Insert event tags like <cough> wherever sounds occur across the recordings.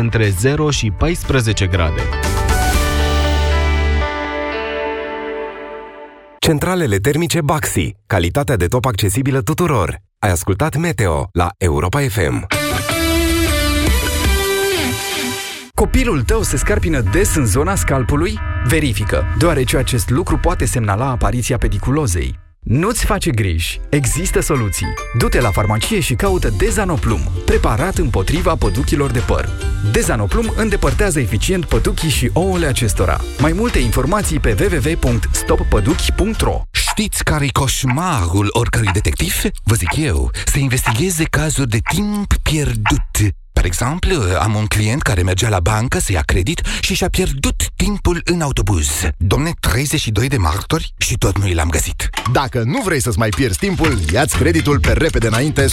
între 0 și 14 grade. Centralele termice Baxi. Calitatea de top accesibilă tuturor. Ai ascultat Meteo la Europa FM. Copilul tău se scarpină des în zona scalpului? Verifică, deoarece acest lucru poate semnala apariția pediculozei. Nu-ți face griji, există soluții. Du-te la farmacie și caută Dezanoplum, preparat împotriva păduchilor de păr. Dezanoplum îndepărtează eficient păduchii și ouăle acestora. Mai multe informații pe www.stoppăduchi.ro Știți care-i coșmarul oricărui detectiv? Vă zic eu, să investigheze cazuri de timp pierdut Spre exemplu, am un client care mergea la bancă să ia credit și și-a pierdut timpul în autobuz. Domne, 32 de martori și tot nu l-am găsit. Dacă nu vrei să-ți mai pierzi timpul, ia-ți creditul pe repede înainte 100%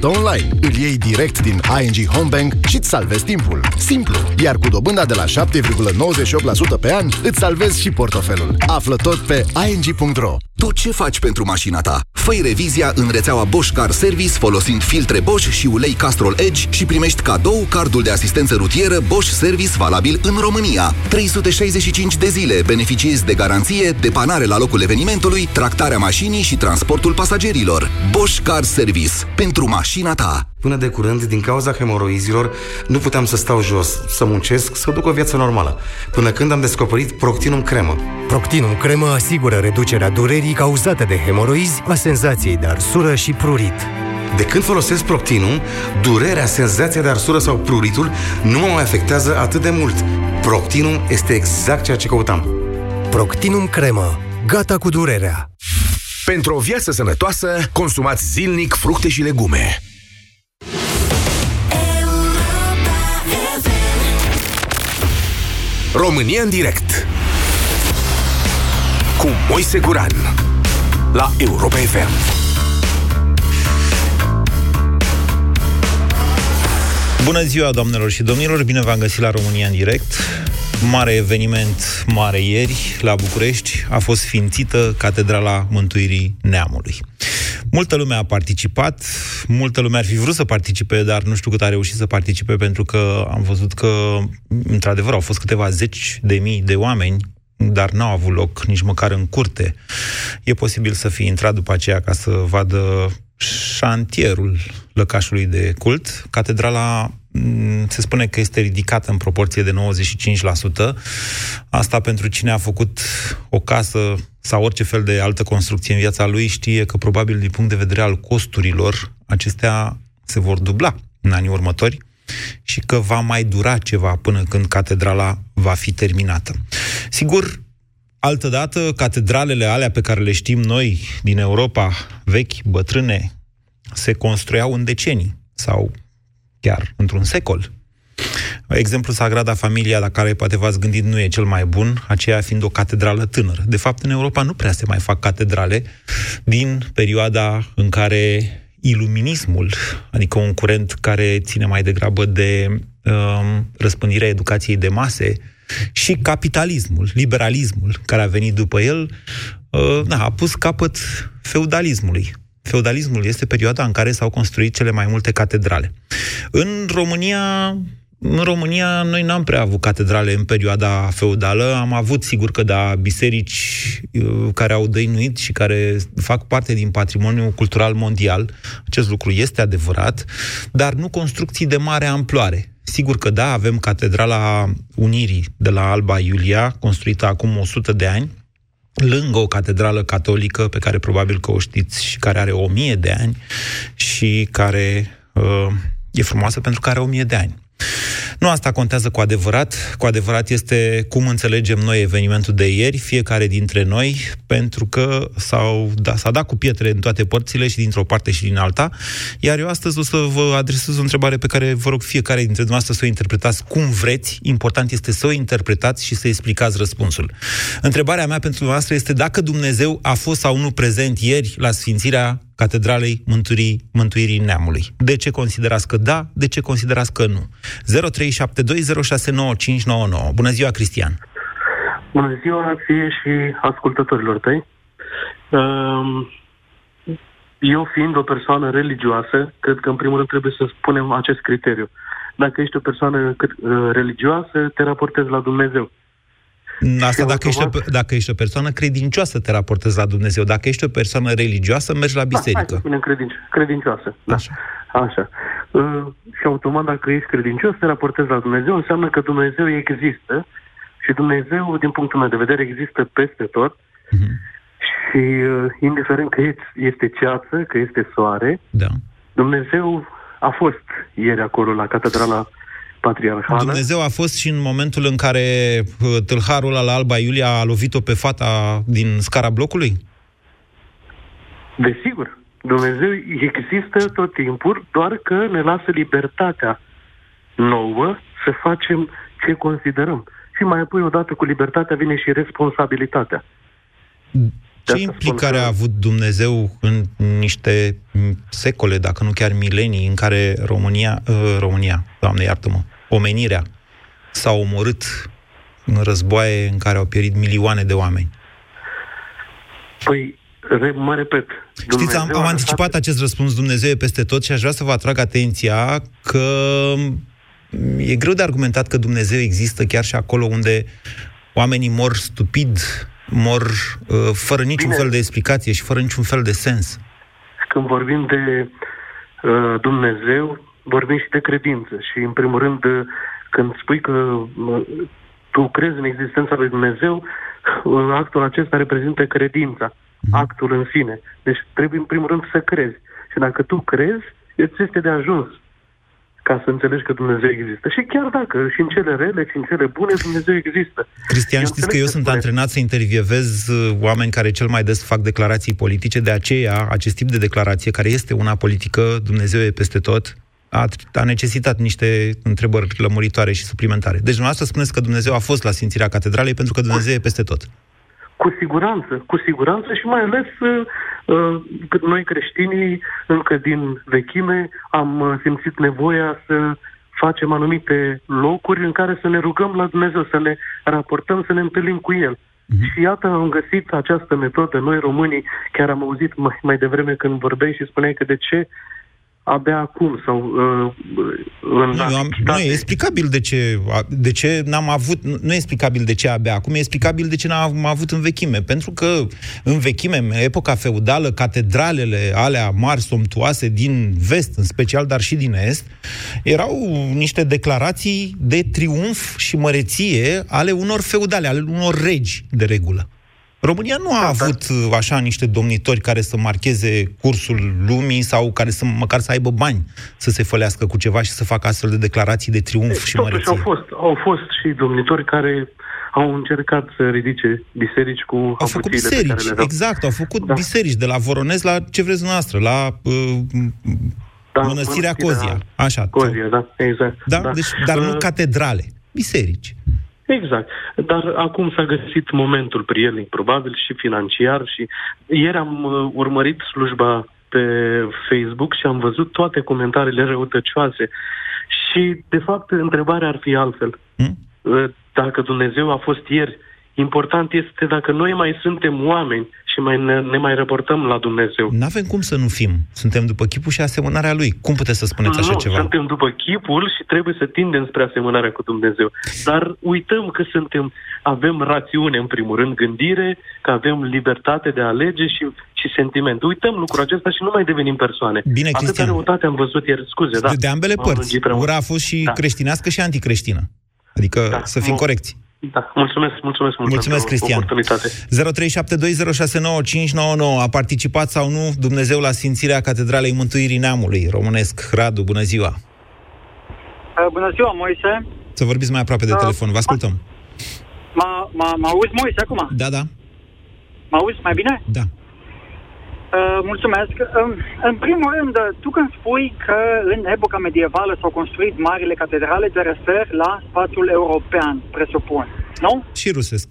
online. Îl iei direct din ING Homebank și îți salvezi timpul. Simplu, iar cu dobânda de la 7,98% pe an, îți salvezi și portofelul. Află tot pe ing.ro Tu ce faci pentru mașina ta? Făi revizia în rețeaua Bosch Car Service folosind filtre Bosch și ulei Castrol Edge și primești cadou cardul de asistență rutieră Bosch Service valabil în România. 365 de zile beneficiezi de garanție, depanare la locul evenimentului, tractarea mașinii și transportul pasagerilor. Bosch Car Service. Pentru mașina ta. Până de curând, din cauza hemoroizilor, nu puteam să stau jos, să muncesc, să duc o viață normală. Până când am descoperit Proctinum Cremă. Proctinum Cremă asigură reducerea durerii cauzate de hemoroizi, a senzației de arsură și prurit. De când folosesc Proctinum, durerea, senzația de arsură sau pruritul nu mă mai afectează atât de mult. Proctinum este exact ceea ce căutam. Proctinum Cremă. Gata cu durerea. Pentru o viață sănătoasă, consumați zilnic fructe și legume. România în direct cu Moise Guran la Europa FM. Bună ziua, doamnelor și domnilor! Bine v-am găsit la România în direct. Mare eveniment, mare ieri, la București, a fost ființită Catedrala Mântuirii Neamului. Multă lume a participat, multă lume ar fi vrut să participe, dar nu știu cât a reușit să participe, pentru că am văzut că, într-adevăr, au fost câteva zeci de mii de oameni, dar n-au avut loc nici măcar în curte. E posibil să fi intrat după aceea ca să vadă șantierul lăcașului de cult. Catedrala mm, se spune că este ridicată în proporție de 95%. Asta pentru cine a făcut o casă sau orice fel de altă construcție în viața lui știe că probabil din punct de vedere al costurilor acestea se vor dubla în anii următori și că va mai dura ceva până când catedrala va fi terminată. Sigur, Altădată, catedralele alea pe care le știm noi din Europa, vechi, bătrâne, se construiau în decenii sau chiar într-un secol. Exemplu, Sagrada Familia, la care poate v-ați gândit, nu e cel mai bun, aceea fiind o catedrală tânără. De fapt, în Europa nu prea se mai fac catedrale din perioada în care iluminismul, adică un curent care ține mai degrabă de um, răspândirea educației de mase, și capitalismul, liberalismul care a venit după el, uh, da, a pus capăt feudalismului. Feudalismul este perioada în care s-au construit cele mai multe catedrale. În România, în România, noi n-am prea avut catedrale în perioada feudală. Am avut, sigur că, da, biserici uh, care au dăinuit și care fac parte din patrimoniul cultural mondial. Acest lucru este adevărat, dar nu construcții de mare amploare. Sigur că da, avem Catedrala Unirii de la Alba Iulia, construită acum 100 de ani, lângă o catedrală catolică pe care probabil că o știți și care are o mie de ani și care uh, e frumoasă pentru că are o mie de ani. Nu asta contează cu adevărat. Cu adevărat este cum înțelegem noi evenimentul de ieri, fiecare dintre noi, pentru că s-au, da, s-a dat cu pietre în toate părțile și dintr-o parte și din alta. Iar eu astăzi o să vă adresez o întrebare pe care vă rog fiecare dintre dumneavoastră să o interpretați cum vreți. Important este să o interpretați și să explicați răspunsul. Întrebarea mea pentru dumneavoastră este dacă Dumnezeu a fost sau nu prezent ieri la Sfințirea Catedralei Mântuirii, Mântuirii Neamului. De ce considerați că da, de ce considerați că nu? 0372069599. Bună ziua, Cristian! Bună ziua ție și ascultătorilor tăi. Ehm, eu fiind o persoană religioasă, cred că în primul rând trebuie să spunem acest criteriu. dacă ești o persoană cât, uh, religioasă, te raportezi la Dumnezeu. Asta Și dacă ești, o, automat- dacă ești o persoană credincioasă, te raportezi la Dumnezeu. Dacă ești o persoană religioasă, mergi la Da, hai să biserică. spunem credinci- credincioasă. Da. Așa. Așa. Uh, și automat, dacă ești credincios, te raportezi la Dumnezeu, înseamnă că Dumnezeu există și Dumnezeu, din punctul meu de vedere, există peste tot Mhm. și uh, indiferent că este- este ceață, că este soare, Da. Dumnezeu a fost ieri acolo la Catedrala Patriarhală. Dumnezeu a fost și în momentul în care uh, tâlharul al Alba Iulia a lovit-o pe fata din scara blocului? Desigur, Dumnezeu există tot timpul, doar că ne lasă libertatea nouă să facem ce considerăm. Și mai apoi, odată cu libertatea, vine și responsabilitatea. Ce asta implicare spun că- a avut Dumnezeu în niște m, secole, dacă nu chiar milenii, în care România, uh, România, Doamne iartă-mă, omenirea s-a omorât în războaie în care au pierit milioane de oameni? Păi, re- mă repet. Știți, am, Dumnezeu am a anticipat lăsat- acest răspuns, Dumnezeu e peste tot și aș vrea să vă atrag atenția că m, e greu de argumentat că Dumnezeu există chiar și acolo unde oamenii mor stupid, mor uh, fără niciun Bine. fel de explicație și fără niciun fel de sens. Când vorbim de uh, Dumnezeu, vorbim și de credință. Și, în primul rând, uh, când spui că uh, tu crezi în existența lui Dumnezeu, uh, actul acesta reprezintă credința, actul în sine. Deci trebuie, în primul rând, să crezi. Și dacă tu crezi, îți este de ajuns ca să înțelegi că Dumnezeu există. Și chiar dacă și în cele rele și în cele bune Dumnezeu există. Cristian, Eu știți că înțeleg eu ce sunt spuneți. antrenat să intervievez uh, oameni care cel mai des fac declarații politice, de aceea acest tip de declarație, care este una politică, Dumnezeu e peste tot, a, a necesitat niște întrebări lămuritoare și suplimentare. Deci dumneavoastră spuneți că Dumnezeu a fost la Sfințirea Catedralei pentru că Dumnezeu e peste tot. Cu siguranță, cu siguranță și mai ales uh, uh, că noi creștinii încă din vechime am uh, simțit nevoia să facem anumite locuri în care să ne rugăm la Dumnezeu, să ne raportăm, să ne întâlnim cu El. Și iată, am găsit această metodă. Noi, românii, chiar am auzit mai, mai devreme când vorbeai și spuneai că de ce abia acum sau uh, în Nu, eu am, nu, antichitate. e explicabil de ce, a- de ce n-am avut, nu nu e explicabil de ce abia acum, e explicabil de ce n-am avut în vechime. Pentru că în vechime, în epoca feudală, catedralele alea mari, somptuoase din vest, în special, dar și din est, erau niște declarații de triumf și măreție ale unor feudale, ale unor regi, de regulă. România nu a avut uh, așa niște domnitori care să marcheze cursul lumii sau care să măcar să aibă bani să se fălească cu ceva și să facă astfel de declarații de triumf și Totuși măreție. au fost, au fost și domnitori care au încercat să ridice biserici cu Au făcut avuțiile pe care biserici, le aveau. exact, au făcut Da. biserici, de la Voronez la ce vreți dumneavoastră, la uh, Da, Mănăstirea Cozia. Așa. Cozia, da, exact. Da? Deci, dar nu Uh, catedrale, biserici. Exact. Dar acum s-a găsit momentul prielnic, probabil, și financiar. și Ieri am uh, urmărit slujba pe Facebook și am văzut toate comentariile răutăcioase. Și, de fapt, întrebarea ar fi altfel. Hm? Uh, Dacă Dumnezeu a fost ieri, important este dacă noi mai suntem oameni și mai ne, ne mai raportăm la Dumnezeu. Nu avem cum să nu fim. Suntem după chipul și asemănarea lui. Cum puteți să spuneți așa nu, ceva? suntem după chipul și trebuie să tindem spre asemănarea cu Dumnezeu. Dar uităm că suntem, avem rațiune în primul rând, gândire, că avem libertate de a alege și, și sentiment. Uităm lucrul acesta și nu mai devenim persoane. Bine, Atâta Cristian. răutate am văzut ieri, scuze, da. De, de ambele M-am părți. lungit prea mult. Ura a fost și Da. creștinească și anticreștină. Adică Da. să fim Mu- corecți. Da, mulțumesc, mulțumesc mult Mulțumesc, pentru Cristian. oportunitate. 0372069599. A participat sau nu Dumnezeu la Sfințirea Catedralei Mântuirii Neamului românesc. Radu, bună ziua! Uh, Bună ziua, Moise. Să vorbiți mai aproape de Da. telefon. Vă ascultăm. Mă, mă, mă auzi, Moise, acum? Da, da. Mă auzi mai bine? Da. Uh, mulțumesc. Um, în primul rând, uh, tu când spui că în epoca medievală s-au construit marile catedrale, te referi la spațiul european, presupun, nu? Și rusesc.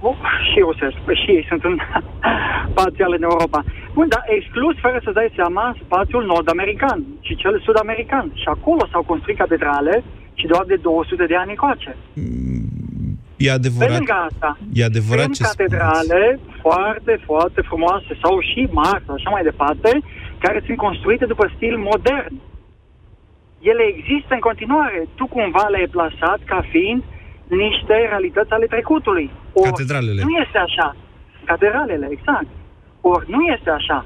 Uh, și rusesc. Păi Și ei sunt în <laughs> spațial în Europa. Bun, dar exclus, fără să dai seama, spațiul nord-american și cel sud-american. Și acolo s-au construit catedrale și doar de 200 de ani încoace. E Pe adevărat. lângă asta, E adevărat sunt ce spuneți. Catedrale foarte, foarte frumoase sau și mari sau așa mai departe, care sunt construite după stil modern. ele există în continuare. Tu cumva le-ai plasat ca fiind niște realități ale trecutului. Ori Catedralele. Nu este așa. Catedralele, exact. Ori nu este așa.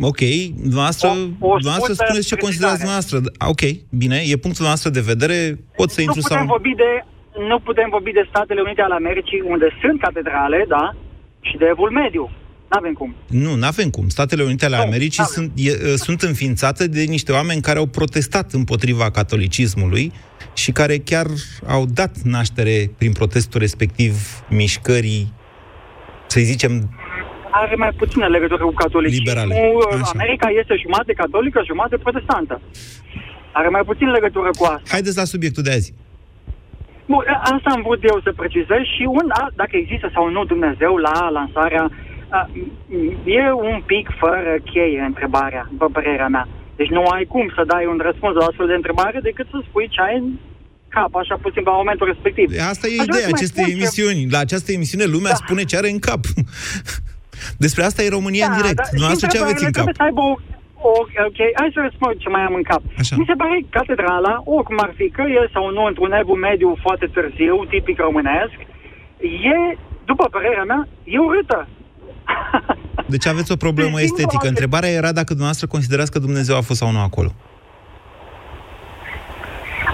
Ok, dumneavoastră, O- o dumneavoastră scurtă spuneți ce considerați dumneavoastră. Ok, bine, e punctul noastră de vedere, pot să Nu intru putem, sau... vorbi de, nu putem vorbi de Statele Unite ale Americii, unde sunt catedrale, da, și de Evul Mediu. N-avem cum. Nu, n-avem cum. Statele Unite ale Nu, Americii n-avem. sunt, e, uh, sunt înființate de niște oameni care au protestat împotriva catolicismului și care chiar au dat naștere prin protestul respectiv mișcării, să zicem, Are mai puțină legătură cu catolicismul. Liberale. Așa. America este jumătate catolică, jumătate protestantă. Are mai puțin legătură cu asta. haideți la subiectul de azi. Bun, asta am vrut eu să precizez și un, a, dacă există sau nu Dumnezeu la lansarea, a, m- e un pic fără cheie întrebarea, după părerea mea. Deci nu ai cum să dai un răspuns la astfel de întrebare decât să spui ce ai în cap, așa puțin la momentul respectiv. Asta e Aș vrea ideea să mai acestei spun ce- emisiuni. La această emisiune lumea Da. spune ce are în cap. <laughs> Despre asta e România în direct. dar Dumneavoastră ce aveți în întrebările cap? trebuie să aibă o, o, ok, hai să răspund ce mai am în cap. Așa. Mi se pare că catedrala, oricum ar fi că e sau nu într-un evul mediu foarte târziu, tipic românesc, e, după părerea mea, e urâtă. <laughs> Deci aveți o problemă Deci, estetică. dincolo de- Întrebarea era dacă dumneavoastră considerați că Dumnezeu a fost sau nu acolo.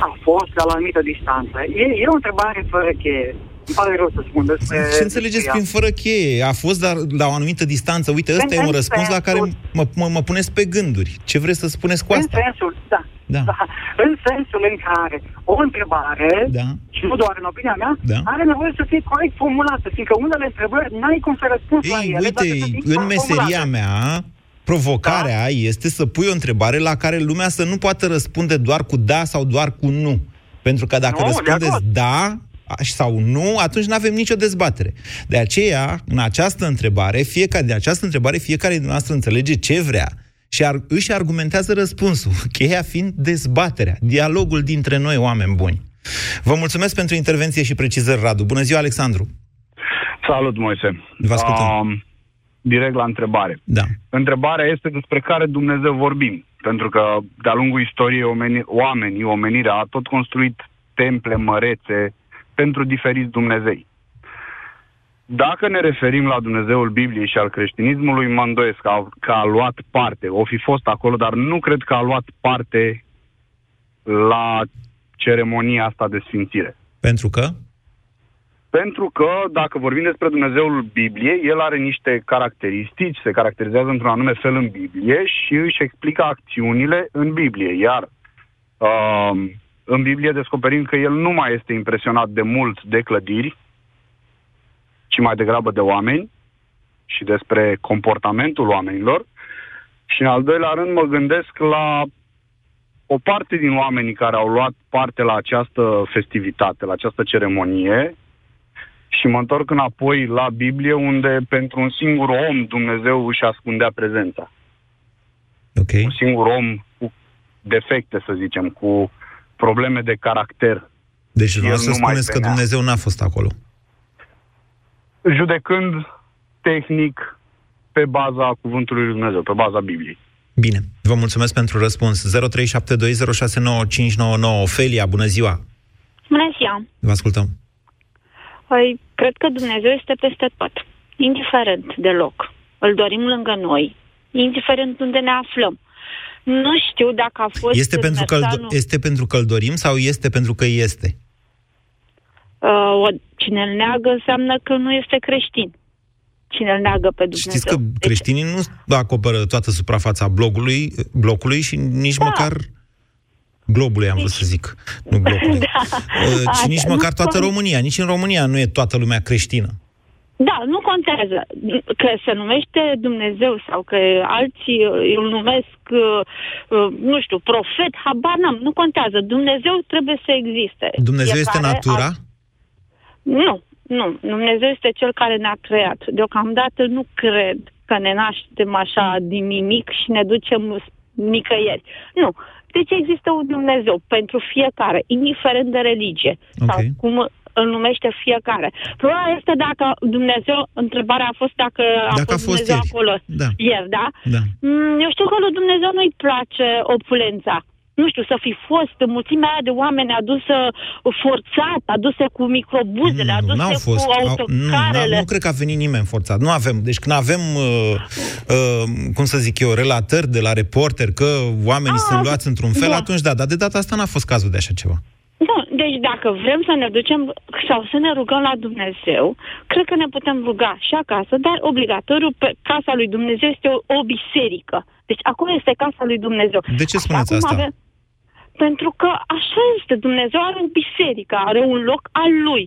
A fost la o anumită distanță. E, e o întrebare fără cheie. Îmi pare rău să spun despre... Ce înțelegeți despre prin ea. fără cheie? A fost, dar la o anumită distanță. Uite, ăsta e un În răspuns la care sensul- mă, mă, mă puneți pe gânduri. Ce vreți să spuneți cu În asta? sensul, da, Da. da. În sensul în care o întrebare, Da. și nu doar în opinia mea, Da. are nevoie să fie corect formulată, fiindcă unele întrebări n-ai cum să răspunzi la Ei, ele. uite, dacă sunt în incorporate. meseria mea, provocarea Da. este să pui o întrebare la care lumea să nu poată răspunde doar cu da sau doar cu nu. Pentru că dacă Nu, de răspundeți acord. da sau nu, atunci nu avem nicio dezbatere. De aceea, în această întrebare, fiecare, de această întrebare, fiecare dintre noastră înțelege ce vrea și ar, își argumentează răspunsul, <laughs> cheia fiind dezbaterea, dialogul dintre noi, oameni buni. Vă mulțumesc pentru intervenție și precizări, Radu. Bună ziua, Alexandru! Salut, Moise. Vă ascultăm. Um, direct la întrebare. Da. Întrebarea este despre care Dumnezeu vorbim. Pentru că de-a lungul istoriei omeni, oamenii, omenirea a tot construit temple mărețe pentru diferiți Dumnezei. Dacă ne referim la Dumnezeul Bibliei și al creștinismului, mă îndoiesc că a, că a luat parte, o fi fost acolo, dar nu cred că a luat parte la ceremonia asta de sfințire. Pentru că? Pentru că, dacă vorbim despre Dumnezeul Bibliei, el are niște caracteristici, se caracterizează într-un anume fel în Biblie și își explică acțiunile în Biblie. Iar uh, în Biblie descoperim că el nu mai este impresionat de mult de clădiri, ci mai degrabă de oameni și despre comportamentul oamenilor. Și în al doilea rând mă gândesc la o parte din oamenii care au luat parte la această festivitate, la această ceremonie, și mă întorc înapoi la Biblie, unde pentru un singur om Dumnezeu își ascundea prezența. Ok. Un singur om cu defecte, să zicem, cu probleme de caracter. Deci El vreau să nu mai spuneți că venea. Dumnezeu n-a fost acolo. Judecând tehnic pe baza cuvântului lui Dumnezeu, pe baza Bibliei. Bine, vă mulțumesc pentru răspuns. 0372069599. Ofelia, bună ziua! Bună ziua! Vă ascultăm. Păi, cred că Dumnezeu este peste tot, indiferent de loc. Îl dorim lângă noi, indiferent unde ne aflăm. Nu știu dacă a fost Este pentru, că îl, Merțanu- do- este pentru că îl dorim sau este pentru că este? uh, o, cine îl neagă înseamnă că nu este creștin. Cine îl neagă pe Dumnezeu. Știți că creștinii nu acoperă toată suprafața blogului, blocului și nici Da. măcar globului, am vrut să zic. Nu blocului. <laughs> Da. Uh, Așa, și nici nu măcar toată con- România. Nici în România nu e toată lumea creștină. Da, nu contează. Că se numește Dumnezeu sau că alții îl numesc, uh, uh, nu știu, profet, habar n-am, nu contează. Dumnezeu trebuie să existe. Dumnezeu este Fiecare natura? a- Nu, nu. Dumnezeu este cel care ne-a creat. Deocamdată nu cred că ne naștem așa din nimic și ne ducem nicăieri. Nu. Deci există un Dumnezeu pentru fiecare, indiferent de religie sau Ok. cum îl numește fiecare. Problema este dacă Dumnezeu, întrebarea a fost dacă a Dacă a fost fost Dumnezeu ieri. acolo Da. ieri, da? Da. Mm, Eu știu că lui Dumnezeu nu-i place opulența. nu știu, să fi fost mulțimea aia de oameni adusă forțat, aduse cu microbuzele, aduse N-au fost. cu Au, nu, autocarele. n- nu cred că a venit nimeni forțat. Nu avem. Deci când avem, uh, uh, cum să zic eu, relatări de la reporter că oamenii Ah, sunt luați într-un fel, da. atunci da. Dar de data asta n-a fost cazul de așa ceva. Da, deci dacă vrem să ne ducem sau să ne rugăm la Dumnezeu, cred că ne putem ruga și acasă, dar obligatoriu pe casa lui Dumnezeu este o, o biserică. Deci acolo este casa lui Dumnezeu. De ce spuneți Acum asta? Avem... Pentru că așa este, Dumnezeu are o biserică, are un loc al lui.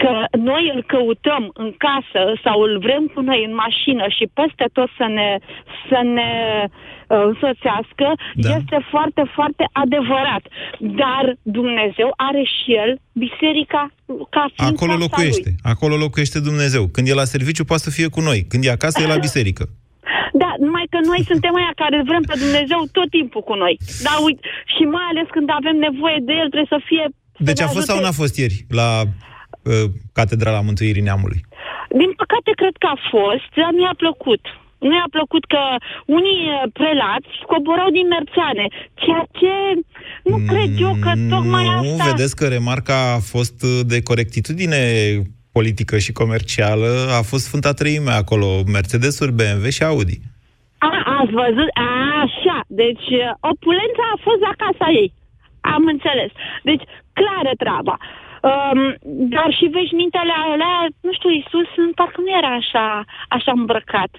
Că noi îl căutăm în casă sau îl vrem cu noi în mașină și peste tot să ne, să ne uh, însoțească, Da. este foarte, foarte adevărat. Dar Dumnezeu are și el biserica ca fiind Acolo casa locuiește. lui. Acolo locuiește Dumnezeu. Când e la serviciu, poate să fie cu noi. Când e acasă, e la biserică. Da, numai că noi suntem aia care vrem pe Dumnezeu tot timpul cu noi. Da, uite, și mai ales când avem nevoie de el, trebuie să fie... să Deci ne a fost sau ajute. n-a fost ieri la uh, Catedrala Mântuirii Neamului? Din păcate, cred că a fost, dar nu i-a plăcut. Nu i-a plăcut că unii eh, prelați coborau din merțeane, ceea ce nu cred eu că tocmai nu, asta... vedeți că remarca a fost uh, de corectitudine politică și comercială, a fost Sfânta Treime acolo, Mercedes-uri, BMW și Audi. A, ați văzut? A, așa. Deci, eh, opulența a fost la casa ei. Am înțeles. Deci, clară treaba. Um, dar și veșmintele alea, nu știu, Iisus parcă nu era așa, așa îmbrăcat.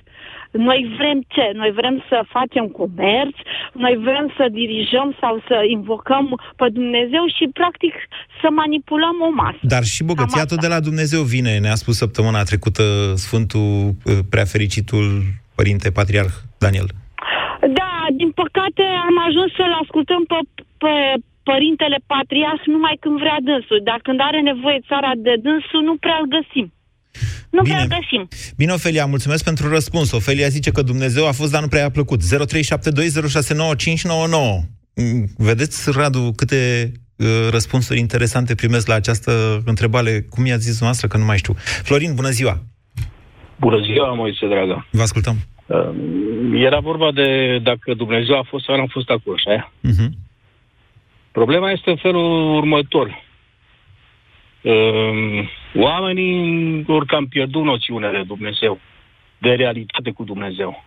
Noi vrem ce? Noi vrem să facem comerț, noi vrem să dirijăm sau să invocăm pe Dumnezeu și, practic, să manipulăm o masă. Dar și bogăția tot de la Dumnezeu vine, ne-a spus săptămâna trecută Sfântul uh, Preafericitul Părinte Patriarh Daniel. Da, din păcate am ajuns să-l ascultăm pe, pe părintele patriarh numai când vrea dânsul, dar când are nevoie țara de dânsul, nu prea îl găsim. Nu Bine. prea îl găsim. Bine, Ofelia, mulțumesc pentru răspuns. Ofelia zice că Dumnezeu a fost, dar nu prea i-a plăcut. 0372069599. Mm, Vedeți, Radu, câte uh, răspunsuri interesante primesc la această întrebare. Cum i-ați zis noastră, că nu mai știu. Florin, bună ziua! Bună ziua, Moise, dragă. Vă ascultăm. Uh, Era vorba de dacă Dumnezeu a fost sau nu a fost acolo, așa? Uh-huh. Problema este în felul următor. Uh, Oamenii ori cam pierdut noțiunea de Dumnezeu, de realitate cu Dumnezeu.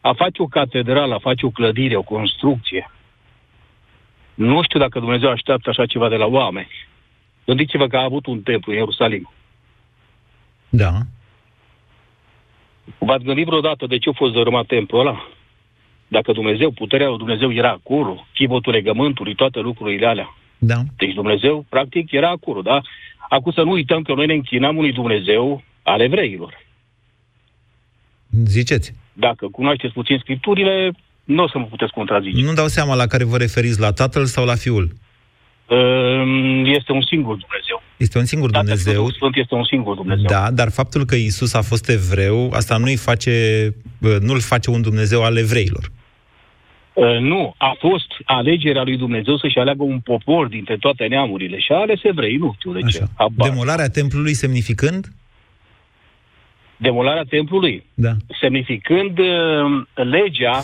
A face o catedrală, a face o clădire, o construcție. Nu știu dacă Dumnezeu așteaptă așa ceva de la oameni. Gândiți-vă că a avut un templu în Ierusalim. Da. V-ați gândit vreodată de ce a fost dărâmat templul ăla? Dacă Dumnezeu, puterea lui Dumnezeu era acolo, chivotul legământului, toate lucrurile alea. Da. Deci Dumnezeu, practic, era acolo, da? Acum să nu uităm că noi ne închinăm unui Dumnezeu al evreilor. Ziceți. Dacă cunoașteți puțin scripturile, nu o să mă puteți contrazice. Nu dau seama la care vă referiți, la Tatăl sau la Fiul. Ehm, Este un singur Dumnezeu. Este un singur Tatăl Dumnezeu. Sfânt Sfânt este un singur Dumnezeu. Da, dar faptul că Isus a fost evreu, asta nu-i face, bă, nu-l face un Dumnezeu al evreilor. Uh, nu, a fost alegerea lui Dumnezeu să-și aleagă un popor dintre toate neamurile și a ales evrei, nu știu de ce. Habar. Demolarea templului semnificând? Demolarea templului, Da. semnificând uh, legea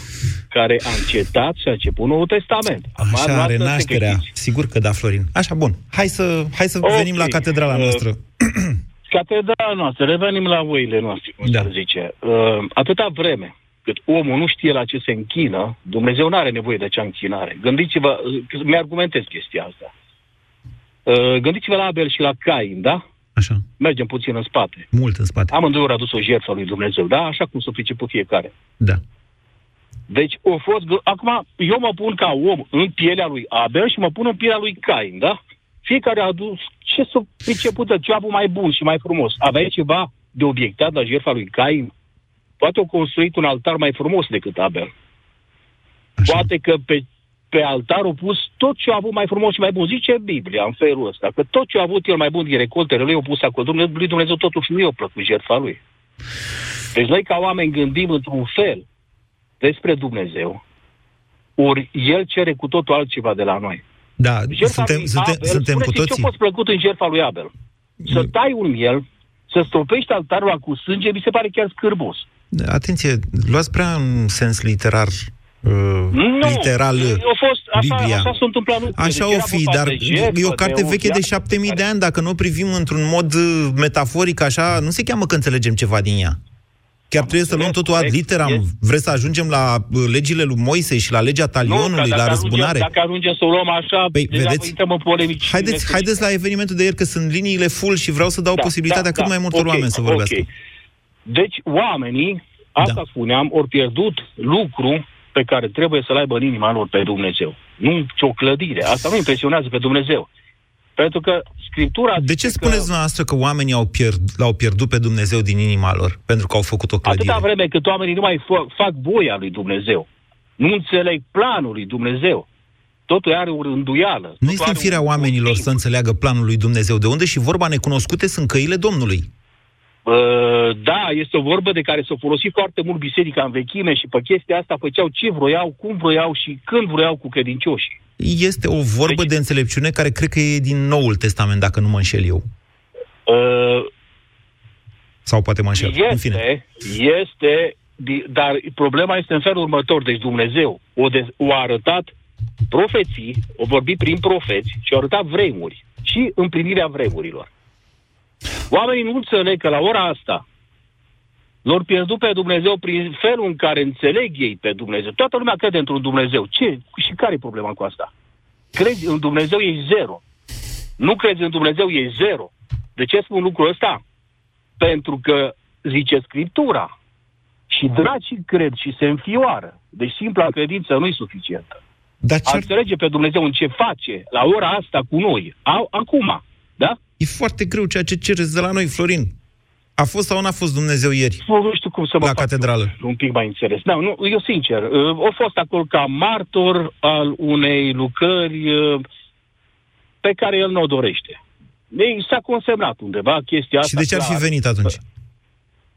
care a încetat și a început Noul Testament. Acum, Așa, noastră renașterea. se Sigur că da, Florin. Așa, bun. Hai să, hai să Ok. venim la catedrala Uh, noastră. <clears throat> Catedrala noastră, revenim la voile noastre, cum da. se zice. Uh, atâta vreme cât omul nu știe la ce se închină, Dumnezeu nu are nevoie de acea închinare. Gândiți-vă, uh, mi-argumentez chestia asta. Uh, gândiți-vă la Abel și la Cain, da? Așa. Mergem puțin în spate. Mult în spate. Amândoi au adus o jertfă lui Dumnezeu, da? Așa cum s-a priceput fiecare. Da. Deci, o fost... gă- Acum, eu mă pun ca om în pielea lui Abel și mă pun în pielea lui Cain, da? Fiecare a adus ce s-a priceput de ce a avut mai bun și mai frumos. Avea ceva de obiectat la jertfa lui Cain? Poate au construit un altar mai frumos decât Abel. Așa. Poate că pe, pe altar au pus tot ce a avut mai frumos și mai bun. Zice Biblia în felul ăsta, că tot ce a avut el mai bun din recoltele lui au pus acolo. Dumnezeu, lui Dumnezeu totuși nu i-a plăcut jertfa lui. Deci noi ca oameni gândim într-un fel despre Dumnezeu, ori El cere cu totul altceva de la noi. Da, Jertfa suntem, lui suntem, Abel, suntem cu spuneți ce toții. a fost plăcut în jertfa lui Abel? Să tai un miel, să stropești altarul ăla cu sânge, mi se pare chiar scârbos. Atenție, luați prea în sens literar uh, Nu, literal a fost, așa, Biblia. așa s-a întâmplat lucrurile. Așa Deci o era fi, vorba dar de jertfă, e o carte de veche de viață șapte mii care- de ani. Dacă nu o privim într-un mod uh, metaforic, așa, nu se cheamă că înțelegem ceva din ea. Chiar trebuie să luăm totul ad corect, literam. yes. Vreți să ajungem la uh, legile lui Moise și la legea Nu, că talionului, dacă la ajungem- răzbunare? Dacă ajungem să o luăm așa, Păi, deja vedeți? intrăm în polemici. Haideți, neferice. haideți la evenimentul de ieri, că sunt liniile full și vreau să dau Da, posibilitatea da, cât da, mai multor ok, oameni să vorbească. ok. Deci oamenii, asta Da. spuneam, au pierdut lucru pe care trebuie să-l aibă în inima lor pe Dumnezeu. Nu o clădire. Asta nu impresionează pe Dumnezeu. Pentru că Scriptura... De ce spuneți dumneavoastră că oamenii au pierd, l-au pierdut pe Dumnezeu din inima lor? Pentru că au făcut o clădire. Atâta vreme cât oamenii nu mai fă, fac voia lui Dumnezeu, nu înțeleg planul lui Dumnezeu, totul are o înduială. Nu este în firea oamenilor să înțeleagă planul lui Dumnezeu. De unde și vorba necunoscute sunt căile Domnului. Uh, da, este o vorbă de care s-a folosit foarte mult biserica în vechime și pe chestia asta făceau ce vroiau, cum vroiau și când vroiau cu credincioșii. Este o vorbă de înțelepciune care cred că e din Noul Testament, dacă nu mă înșel eu. Uh, Sau poate mă înșel. În fine. este, este, di- dar problema este în felul următor. Deci Dumnezeu o, de, o arătat profeții, o vorbit prin profeți și o arătat vremuri și împlinirea vremurilor. Oamenii nu înțeleg că la ora asta lor pierdut pe Dumnezeu prin felul în care înțeleg ei pe Dumnezeu. Toată lumea crede într-un Dumnezeu. Ce? Și care e problema cu asta? Crezi în Dumnezeu, e zero. Nu crezi în Dumnezeu, e zero. De ce spun lucrul ăsta? Pentru că zice Scriptura. Și dracii cred și se înfioară. Deci simpla credință nu e suficientă. Dar ce... A înțelege pe Dumnezeu în ce face la ora asta cu noi, a, acum, da? E foarte greu ceea ce cereți de la noi, Florin. A fost sau n-a fost Dumnezeu ieri? Nu știu cum să mă La fac catedrală. un pic mai înțeles. Da, nu, eu sincer, uh, a fost acolo ca martor al unei lucrări uh, pe care el nu o dorește. Ei, s-a consemnat undeva chestia Și asta. de ce ar fi clar. venit atunci?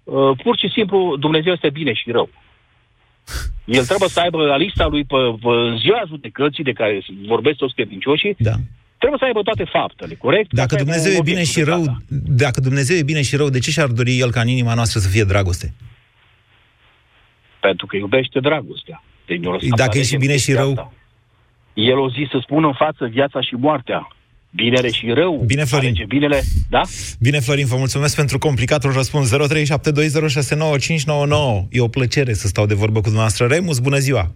Uh, pur și simplu, Dumnezeu este bine și rău. El trebuie să aibă la lista lui pe, pe în ziua judecății de care vorbesc toți credincioșii, da. Trebuie să aibă toate faptele, corect? Dacă Să aibă Dumnezeu un e bine obiect și de rău, data. dacă Dumnezeu e bine și rău, de ce și-ar dori El ca în inima noastră să fie dragoste? Pentru că iubește dragostea. Deci ne-o lăsat Dacă la e și legem bine și chestia rău? asta. El o zis să spună în față viața și moartea. Binele și rău. Bine, Florin. Alege binele, da? Bine, Florin, vă mulțumesc pentru complicatul răspuns. 0372069599. E o plăcere să stau de vorbă cu dumneavoastră. Remus, bună ziua!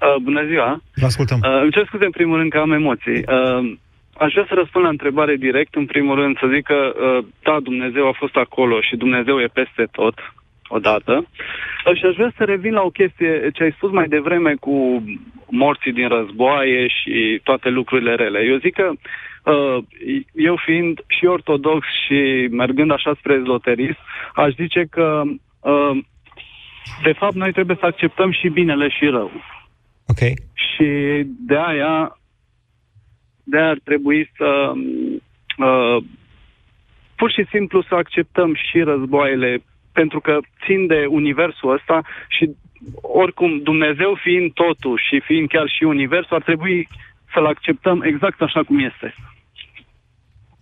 Uh, bună ziua! Vă ascultăm. Uh, îmi cer scuze în primul rând că am emoții. Uh, aș vrea să răspund la întrebare direct. În primul rând să zic că, uh, da, Dumnezeu a fost acolo și Dumnezeu e peste tot, odată. Uh, și aș vrea să revin la o chestie ce ai spus mai devreme cu morții din războaie și toate lucrurile rele. Eu zic că uh, eu fiind și ortodox și mergând așa spre ezoterism, aș zice că uh, de fapt noi trebuie să acceptăm și binele și rău. Ok. Și de aia, de aia ar trebui să uh, pur și simplu să acceptăm și războaiele pentru că țin de universul ăsta și oricum Dumnezeu fiind totul și fiind chiar și universul, ar trebui să-l acceptăm exact așa cum este.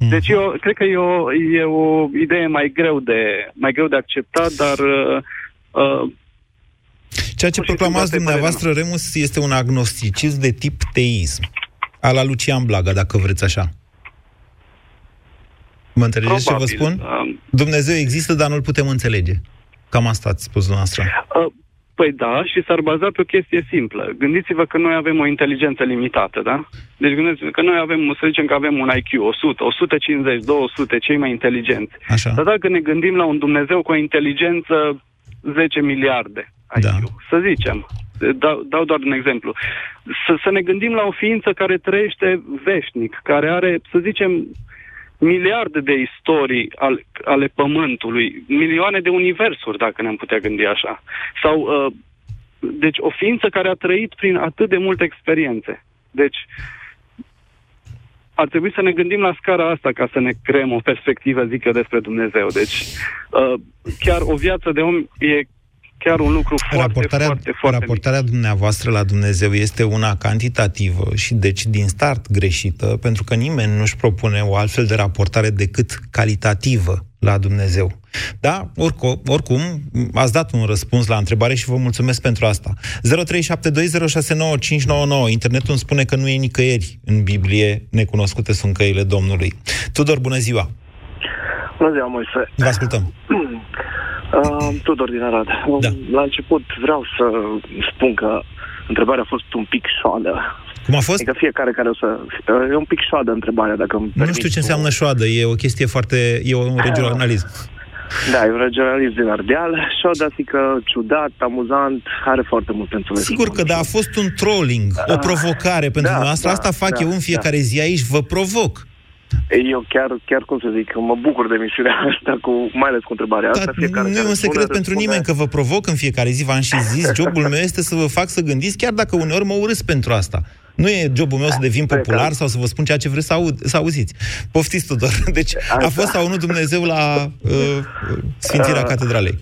Deci eu cred că e o, e o idee mai greu de, mai greu de acceptat, dar uh, uh, Ceea ce proclamați dumneavoastră, Remus, este un agnosticism de tip teism. A la Lucian Blaga, dacă vreți așa. Mă înțelegeți Probabil, ce vă spun? um. Dumnezeu există, dar nu-l putem înțelege. Cam asta ați spus dumneavoastră. Uh, Păi da, și s-ar baza pe o chestie simplă. Gândiți-vă că noi avem o inteligență limitată, da? Deci gândiți-vă că noi avem, să zicem că avem un IQ 100, 150, 200, cei mai inteligenți. Așa. Dar dacă ne gândim la un Dumnezeu cu o inteligență 10 miliarde IQ, da. să zicem, dau, dau doar un exemplu, să, să ne gândim la o ființă care trăiește veșnic, care are, să zicem, miliarde de istorii al, ale Pământului, milioane de universuri, dacă ne-am putea gândi așa. Sau, uh, deci, o ființă care a trăit prin atât de multe experiențe. Deci, ar trebui să ne gândim la scara asta ca să ne creăm o perspectivă, zic eu, despre Dumnezeu. Deci, uh, chiar o viață de om e chiar un lucru foarte, raportarea, foarte, foarte raportarea dumneavoastră la Dumnezeu este una cantitativă și deci din start greșită, pentru că nimeni nu-și propune o altfel de raportare decât calitativă la Dumnezeu. Da, oricum, oricum, ați dat un răspuns la întrebare și vă mulțumesc pentru asta. 0372069599. Internetul îmi spune că nu e nicăieri în Biblie, necunoscute sunt căile Domnului. Tudor, bună ziua! Bună ziua, Moise. Vă ascultăm. <clears throat> Uh, Tudor din Arad. Da. La început vreau să spun că întrebarea a fost un pic șoală. Cum a fost? Adică fiecare care o să... E un pic șoadă întrebarea, dacă îmi Nu știu ce înseamnă șoadă, e o chestie foarte... e un regionalism. Da, e un regionalist din Ardeal. Șoada, adică ciudat, amuzant, are foarte multe înțeles. Sigur că da, a fost un trolling, o provocare pentru Da, dumneavoastră. da, Asta fac da, eu în fiecare zi aici, vă provoc. Eu chiar, chiar cum să zic, mă bucur de emisiunea <laughs> asta, cu, mai ales cu întrebarea asta. Fiecare Nu e care un spune, secret pentru răspunde. nimeni că vă provoc în fiecare zi, v-am și zis, <laughs> jobul meu este să vă fac să gândiți, chiar dacă uneori mă urâs pentru asta. Nu e jobul meu să devin popular sau să vă spun ceea ce vreți să, aud, să auziți. Poftiți, Tudor. <laughs> Deci a fost sau nu Dumnezeu la uh, Sfințirea Uh, Catedralei?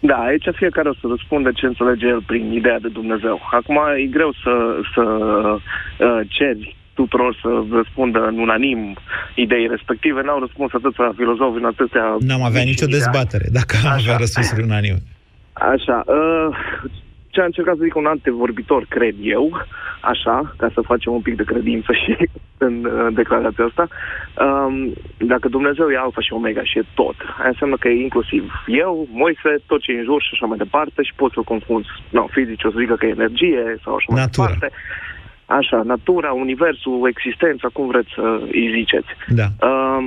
Da, aici fiecare o să răspundă ce înțelege el prin ideea de Dumnezeu. Acum e greu să, să uh, ceri tuturor să răspundă în unanim ideii respective. N-au răspuns atâția filozofi în atâtea... N-am avea nicio mii de ani. dezbatere dacă am avea răspunsuri unanime. Așa. Uh, ce a încercat să zic un antevorbitor, cred eu, așa, ca să facem un pic de credință și <laughs> în uh, declarația asta, um, dacă Dumnezeu e alfa și omega și e tot, aia înseamnă că e inclusiv eu, Moise, tot ce e în jur și așa mai departe și poți să-l confunzi. No, fizici o să zică că e energie sau așa mai Natura. departe. Așa, natura, universul, existența, cum vreți să îi ziceți. Da. Um,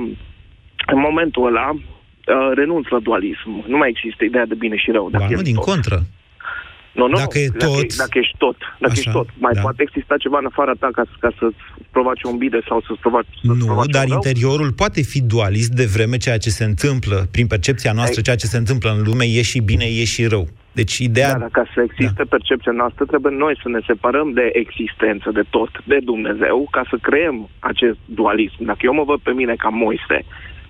în momentul ăla, uh, renunț la dualism. Nu mai există ideea de bine și rău. Dacă Ba, nu, e din tot. contră. Nu, nu, Dacă e Dacă, tot- e- dacă ești tot. Dacă Așa, ești tot. Mai da. poate exista ceva în afara ta ca, ca să-ți provoace un bine sau să-ți provoace, să-ți Nu, provoace dar un rău? interiorul poate fi dualist de vreme ceea ce se întâmplă, prin percepția noastră, ceea ce se întâmplă în lume, e și bine, e și rău. Deci ideea... Da, dar ca să existe da. percepția noastră, trebuie noi să ne separăm de existență, de tot, de Dumnezeu, ca să creăm acest dualism. Dacă eu mă văd pe mine ca Moise,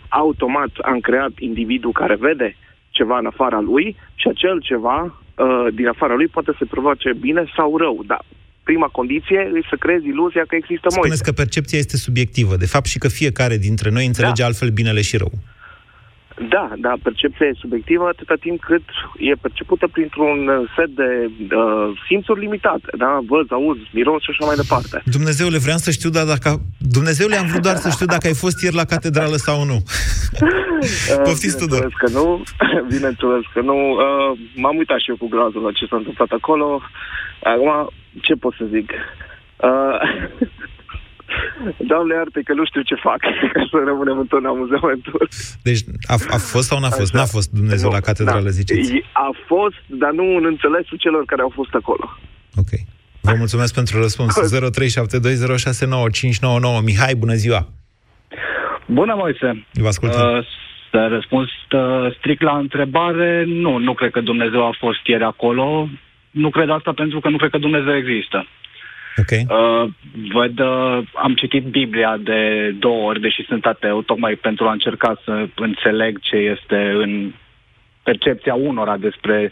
automat am creat individul care vede ceva în afara lui și acel ceva uh, din afara lui poate să provoace bine sau rău. Dar prima condiție e să creezi iluzia că există Moise. Spuneți că percepția este subiectivă, de fapt și că fiecare dintre noi înțelege Da. altfel binele și rău. Da, da, percepția e subiectivă atâta timp cât e percepută printr-un uh, set de uh, simțuri limitate, da? Văz, auz, miros și așa mai departe. Dumnezeule, vreau să știu, dar dacă... Dumnezeule, am vrut doar să știu dacă ai fost ieri la catedrală sau nu. <laughs> Poftiți, Tudor. Bineînțeles că nu, <laughs> bineînțeles că nu. Uh, m-am uitat și eu cu grazul la ce s-a întâmplat acolo. Acum, ce pot să zic? Uh, <laughs> Doamne iarte că nu știu ce fac ca <laughs> să rămânem în ton amuzamentul. Deci a, a fost sau n-a fost? N-a fost Dumnezeu la catedrală, ziceți. E- A fost, dar nu în înțelesul celor care au fost acolo. Ok. Vă mulțumesc pentru răspuns. <laughs> 0372069599. Mihai, bună ziua! Bună, Moise! Vă ascultăm. Uh, să răspuns uh, strict la întrebare, nu, nu cred că Dumnezeu a fost ieri acolo. Nu cred asta pentru că nu cred că Dumnezeu există. Ok. Uh, văd, uh, am citit Biblia de două ori, deși sunt ateu, tocmai pentru a încerca să înțeleg ce este în percepția unora despre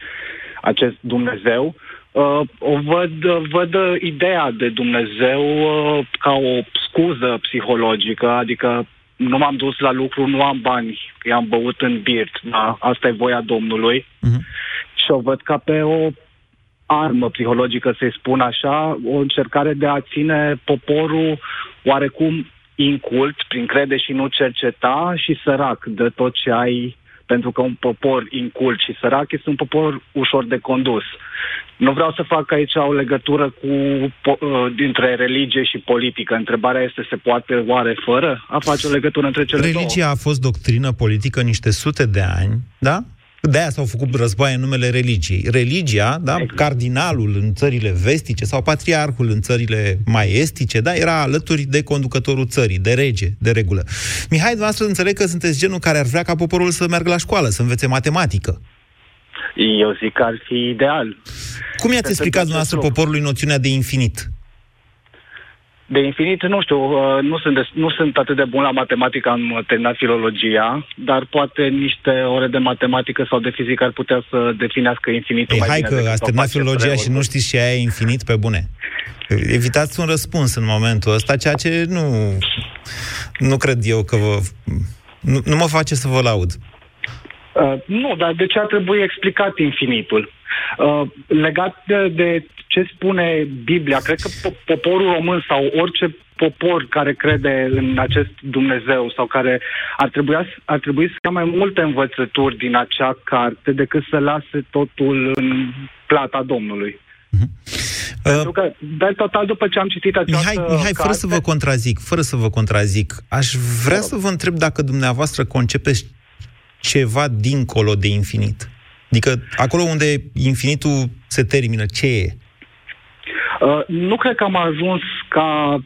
acest Dumnezeu. Uh, o văd, uh, văd uh, ideea de Dumnezeu uh, ca o scuză psihologică, adică nu m-am dus la lucru, nu am bani, i-am băut în birt, da? asta e voia Domnului. Și o văd ca pe o armă psihologică, să-i spun așa, o încercare de a ține poporul oarecum incult, prin crede și nu cerceta, și sărac de tot ce ai, pentru că un popor incult și sărac este un popor ușor de condus. Nu vreau să fac aici o legătură cu po- uh, dintre religie și politică. Întrebarea este, se poate oare fără a face o legătură între cele două? Religia a fost doctrină politică niște sute de ani, da? De aia s-au făcut războaie în numele religiei. Religia, da, cardinalul în țările vestice sau patriarhul în țările mai estice, da, era alături de conducătorul țării, de rege, de regulă. Mihai, dumneavoastră înțeleg că sunteți genul care ar vrea ca poporul să meargă la școală, să învețe matematică. Eu zic că ar fi ideal. Cum i-ați Pentru explicat acest dumneavoastră lucru. poporului noțiunea de infinit? De infinit, nu știu, uh, nu sunt, des, nu sunt atât de bun la matematică, am terminat filologia, dar poate niște ore de matematică sau de fizică ar putea să definească infinitul Ei, mai hai bine că decât ați o terminat face filologia preotul. și nu știți ce aia e infinit pe bune. Evitați un răspuns în momentul ăsta, ceea ce nu, nu cred eu că vă... Nu, nu mă face să vă laud. Uh, nu, dar de ce ar trebui explicat infinitul? Uh, legat de, de ce spune Biblia, cred că po- poporul român sau orice popor care crede în acest Dumnezeu sau care ar trebui, ar trebui să ia mai multe învățături din acea carte decât să lase totul în plata Domnului. Pentru că, de total, după ce am citit această Mihai, Mihai fără carte, să vă contrazic, fără să vă contrazic, aș vrea să vă întreb dacă dumneavoastră concepeți ceva dincolo de infinit. Adică acolo unde infinitul se termină, ce e? Uh, nu cred că am ajuns ca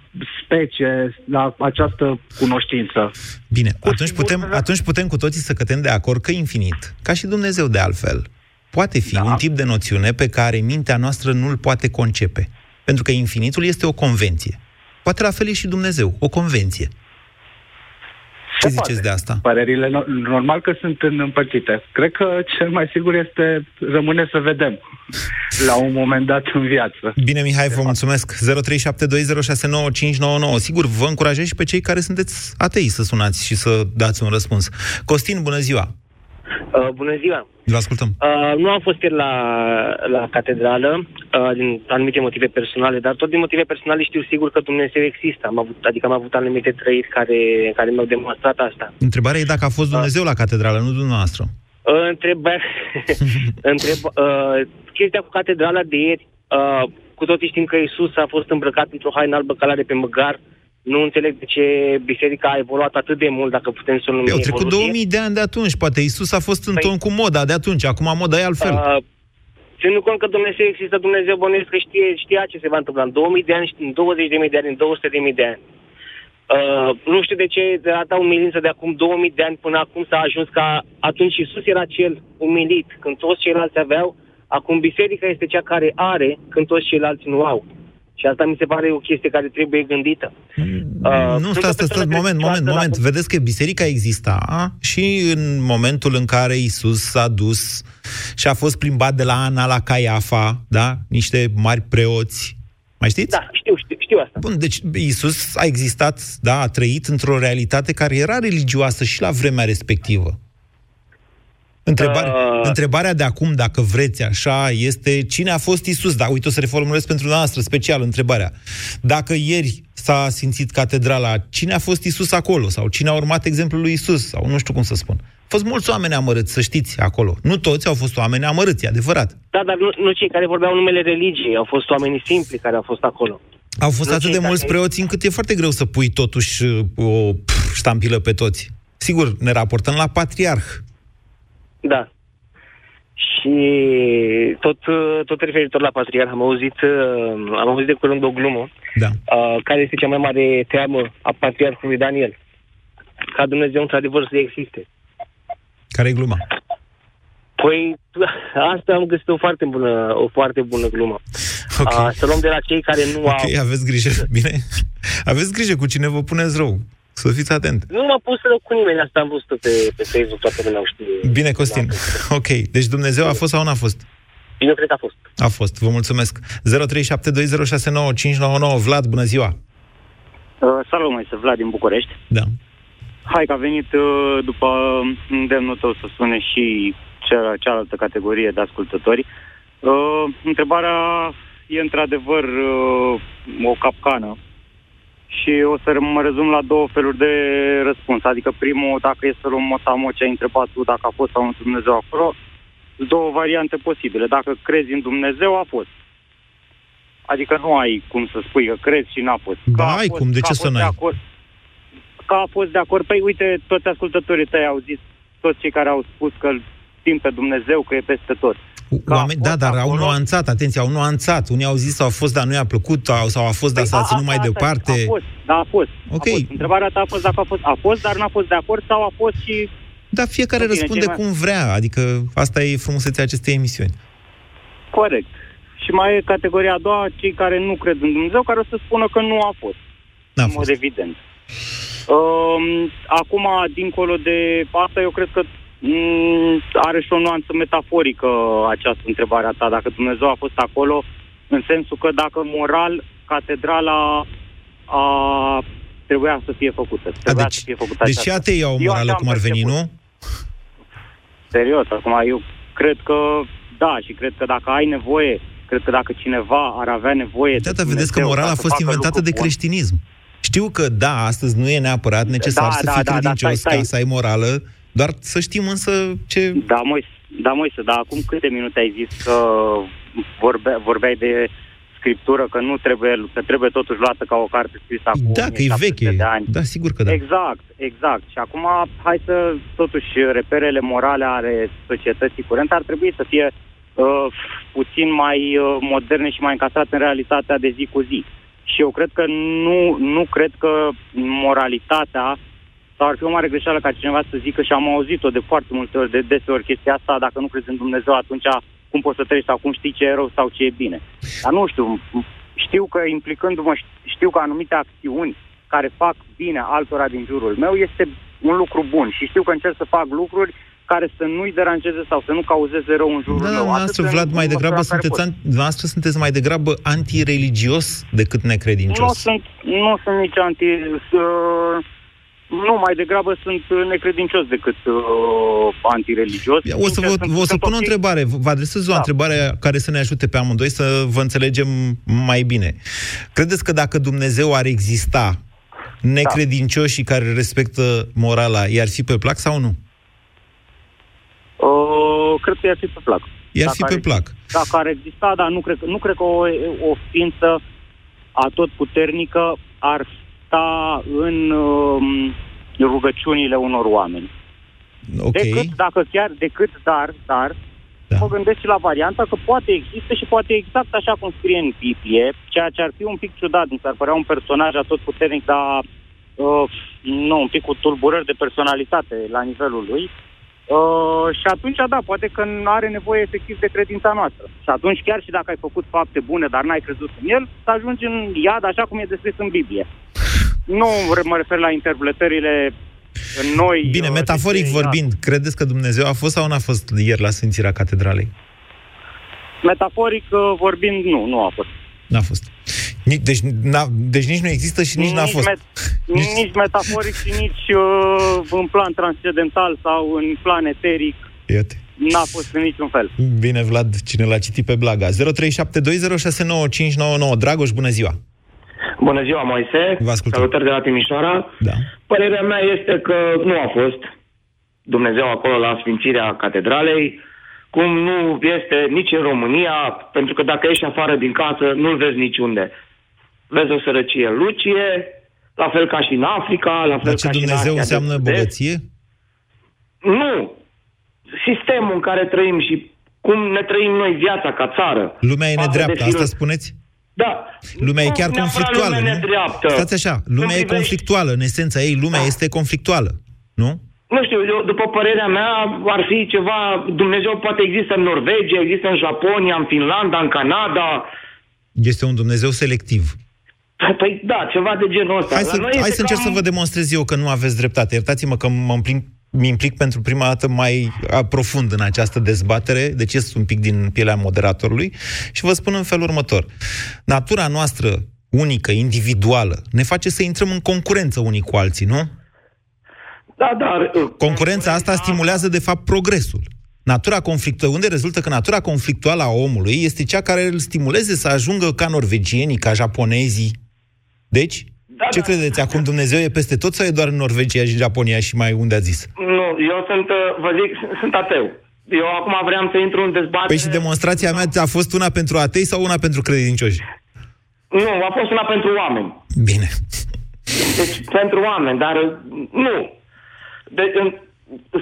specie la această cunoștință. Bine, atunci putem, atunci putem cu toții să cătem de acord că infinit, ca și Dumnezeu de altfel, poate fi da. un tip de noțiune pe care mintea noastră nu-l poate concepe. Pentru că infinitul este o convenție. Poate la fel e și Dumnezeu, o convenție. Ce ziceți de asta? Părerile no- normal că sunt în- împărțite. Cred că cel mai sigur este rămâne să vedem <laughs> la un moment dat în viață. Bine, Mihai, vă mulțumesc. 0372069599. Sigur, vă încurajez și pe cei care sunteți atei să sunați și să dați un răspuns. Costin, bună ziua! Uh, bună ziua! Vă ascultăm. Uh, nu am fost ieri la, la catedrală uh, din anumite motive personale, dar tot din motive personale știu sigur că Dumnezeu există. Am avut, adică am avut anumite trăiri care, care mi-au demonstrat asta. Întrebarea e dacă a fost Dumnezeu la catedrală, nu dumneavoastră. Uh, întreb, <laughs> întreb uh, chestia cu catedrala de ieri, uh, cu toții știm că Isus a fost îmbrăcat într-o haină albă calare pe măgar. Nu înțeleg de ce biserica a evoluat atât de mult, dacă putem să o numim Au trecut evoluție. 2000 de ani de atunci, poate Isus a fost în ton cu moda de atunci, acum moda e altfel. Uh, ținând cont că Dumnezeu există, Dumnezeu bănuiesc că știe, știa ce se va întâmpla în 2000 de ani, în 20 de mii de ani, în 200 de mii de ani. Uh, nu știu de ce de data umilință de acum 2000 de ani până acum s-a ajuns ca atunci Isus era cel umilit, când toți ceilalți aveau, acum biserica este cea care are, când toți ceilalți nu au. Și asta mi se pare o chestie care trebuie gândită. Uh, nu, stați, stați, stați, moment, moment, moment. Vedeți că biserica exista și în momentul în care Isus s-a dus și a fost plimbat de la Ana la Caiafa, da? Niște mari preoți. Mai știți? Da, știu, știu, știu asta. Bun, deci Isus a existat, da, a trăit într-o realitate care era religioasă și la vremea respectivă. Întrebare, uh... Întrebarea de acum, dacă vreți așa, este cine a fost Isus? Da, uite, o să reformulez pentru noastră special întrebarea. Dacă ieri s-a simțit catedrala, cine a fost Isus acolo? Sau cine a urmat exemplul lui Isus? Sau nu știu cum să spun. Au fost mulți oameni amărâți, să știți, acolo. Nu toți au fost oameni amărâți, e adevărat. Da, dar nu, nu cei care vorbeau numele religiei, au fost oamenii simpli care au fost acolo. Au fost Nu atât cei de mulți care- preoți încât e foarte greu să pui totuși uh, o pf, ștampilă pe toți. Sigur, ne raportăm la patriarh. Da. Și tot, uh, tot referitor la patriarh, am auzit, uh, am auzit de curând o glumă, da. uh, care este cea mai mare teamă a patriarhului Daniel. Ca Dumnezeu într-adevăr să existe. Care e gluma? Păi, <laughs> asta am găsit o foarte bună, o foarte bună glumă. Okay. Uh, să luăm de la cei care nu Ok, au... aveți grijă, bine? Aveți grijă cu cine vă puneți rău. Să fiți atent. Nu m-a pus rău cu nimeni, asta am văzut pe, pe Facebook, toată lumea o știe. Bine, Costin. Ok, deci Dumnezeu a fost sau nu a fost? Eu cred că a fost. A fost, vă mulțumesc. 0372069599 Vlad, bună ziua. Uh, salut, mai Vlad din București. Da. Hai că a venit uh, după îndemnul tău să spune și cea, cealaltă categorie de ascultători. Uh, întrebarea e într-adevăr uh, o capcană și o să mă rezum la două feluri de răspuns. Adică primul, dacă e să luăm motamo ce ai întrebat tu, dacă a fost sau nu Dumnezeu acolo, două variante posibile. Dacă crezi în Dumnezeu, a fost. Adică nu ai cum să spui că crezi și n-a fost. Ba, Că a ai fost- cum, de că a ce fost să de n-ai? acord- Că a fost de acord. Păi uite, toți ascultătorii tăi au zis, toți cei care au spus că îl simt pe Dumnezeu, că e peste tot. Oameni, da, dar au nuanțat, atenție, au nuanțat. Unii au zis sau a fost, dar nu i-a plăcut, sau- sau a fost, dar Păi, s-a a- ținut mai asta- asta- departe. A fost, da, a fost. Ok. A fost. Întrebarea ta a fost dacă a fost. A fost, dar n-a fost de acord sau a fost și... Dar fiecare Bine, răspunde ceva- cum vrea, adică asta e frumusețea acestei emisiuni. Corect. Și mai e categoria a doua, cei care nu cred în Dumnezeu, care o să spună că nu a fost. N-a în mod evident. Um, acum, dincolo de asta, eu cred că mm, are și o nuanță metaforică această întrebare a ta, dacă Dumnezeu a fost acolo, în sensul că dacă moral, catedrala a, trebuia să fie făcută. Trebuia să fie făcută Deci și aceasta. ateii au o Eu morală așa cum am ar veni, perceput. nu? serios. Acum, eu cred că da și cred că dacă ai nevoie, cred că dacă cineva ar avea nevoie Da, de dar vedeți că Dumnezeu morala ca a să fost facă inventată lucru de bun, creștinism. Știu că, da, astăzi nu e neapărat necesar Da, să da, fii da, da, credincios stai, stai. ca să ai morală, doar să știm însă ce... Da, Moise, da, Moise, dar acum câte minute ai zis că vorbe, vorbeai de scriptură, că nu trebuie, că trebuie totuși luată ca o carte scrisă acum Da, că e 1700 veche. de ani. Da, sigur că da. Exact, exact. Și acum, hai să, totuși, reperele morale ale societății curente ar trebui să fie uh, puțin mai uh, moderne și mai încasate în realitatea de zi cu zi. Și eu cred că nu, nu cred că moralitatea sau ar fi o mare greșeală ca cineva să zică și am auzit-o de foarte multe ori, de deseori chestia asta, dacă nu crezi în Dumnezeu, atunci cum poți să trăiești sau cum știi ce e rău sau ce e bine. Dar nu știu, știu că implicându-mă, știu că anumite acțiuni care fac bine altora din jurul meu este un lucru bun și știu că încerc să fac lucruri care să nu-i deranjeze sau să nu cauzeze rău în jurul Da, meu. dumneavoastră, Atât în Vlad, mai măsura degrabă în care sunteți, pot. an- dumneavoastră sunteți mai degrabă antireligios decât Nu necredincios. sunt, nu sunt nici anti... Uh, nu, mai degrabă sunt necredincios decât uh, antireligios. O să vă, Sincer, sunt- vă o să sunt pun o ok. întrebare. Vă adresez o Da. întrebare care să ne ajute pe amândoi să vă înțelegem mai bine. Credeți că dacă Dumnezeu ar exista necredincioșii care respectă morala, i-ar fi pe plac sau nu? Uh, cred că i-ar fi pe plac. I-ar fi Dacă pe ar- plac. Dacă ar exista, dar nu cred, că- nu cred că o, o ființă atotputernică ar sta în um, rugăciunile unor oameni. Ok. Decât, dacă chiar, decât, dar, dar, da. mă gândesc și la varianta că poate există și poate exact așa cum scrie în Biblie, ceea ce ar fi un pic ciudat, mi s-ar părea un personaj atotputernic, dar uh, nu, un pic cu tulburări de personalitate la nivelul lui. Uh, și atunci, da, poate că nu are nevoie efectiv de credința noastră. Și atunci, chiar și dacă ai făcut fapte bune, dar n-ai crezut în el, să ajungi în iad așa cum e descris în Biblie. Nu mă refer la interpretările în noi. Bine, uh, metaforic de- vorbind, credeți că Dumnezeu a fost sau n-a fost ieri la Sfințirea Catedralei? Metaforic uh, vorbind, nu, nu a fost. N-a fost. Ni- Deci, n-a, deci nici nu există și nici, n-a fost. Met- nici, nici metaforic și nici uh, în plan transcendental sau în plan eteric Iată. n-a fost în niciun fel. Bine, Vlad, cine l-a citit pe Blaga. 0372069599. Dragoș, bună ziua! Bună ziua, Moise. Vă ascultăm. Salutări de la Timișoara. Da. Părerea mea este că nu a fost Dumnezeu acolo la Sfințirea Catedralei, cum nu este nici în România, pentru că dacă ești afară din casă, nu-l vezi niciunde. Vezi o sărăcie lucie, la fel ca și în Africa, la fel Dar ce ca și în Dumnezeu Asia de înseamnă Sud-Est. bogăție? Nu. Sistemul în care trăim și cum ne trăim noi viața ca țară. Lumea e Față de nedreaptă, filo- asta spuneți? Da. Lumea e Nu chiar neapărat conflictuală, lumea nu? nedreaptă. Stați așa, lumea Când e privești- conflictuală, în esența ei, lumea este conflictuală, nu? Nu știu, eu, după părerea mea, ar fi ceva... Dumnezeu poate există în Norvegia, există în Japonia, în Finlanda, în Canada. Este un Dumnezeu selectiv. Păi da, ceva de genul ăsta. Hai La să, noi hai este să încerc cam- să vă demonstrez eu că nu aveți dreptate. Iertați-mă că mă implic, mi implic pentru prima dată mai a, profund în această dezbatere, deci ies un pic din pielea moderatorului și vă spun în felul următor. Natura noastră unică, individuală, ne face să intrăm în concurență unii cu alții, nu? Da, dar... Concurența asta stimulează, de fapt, progresul. Natura conflictuală, unde rezultă că natura conflictuală a omului este cea care îl stimuleze să ajungă ca norvegienii, ca japonezii. Deci, Da, ce credeți? Acum Dumnezeu e peste tot sau e doar în Norvegia și Japonia și mai unde a zis? Nu, eu sunt, uh, vă zic, sunt ateu. Eu acum vreau să intru în dezbatere... Păi și demonstrația mea a fost una pentru atei sau una pentru credincioși? Nu, a fost una pentru oameni. Bine. Deci, pentru oameni, dar uh, nu. De, în,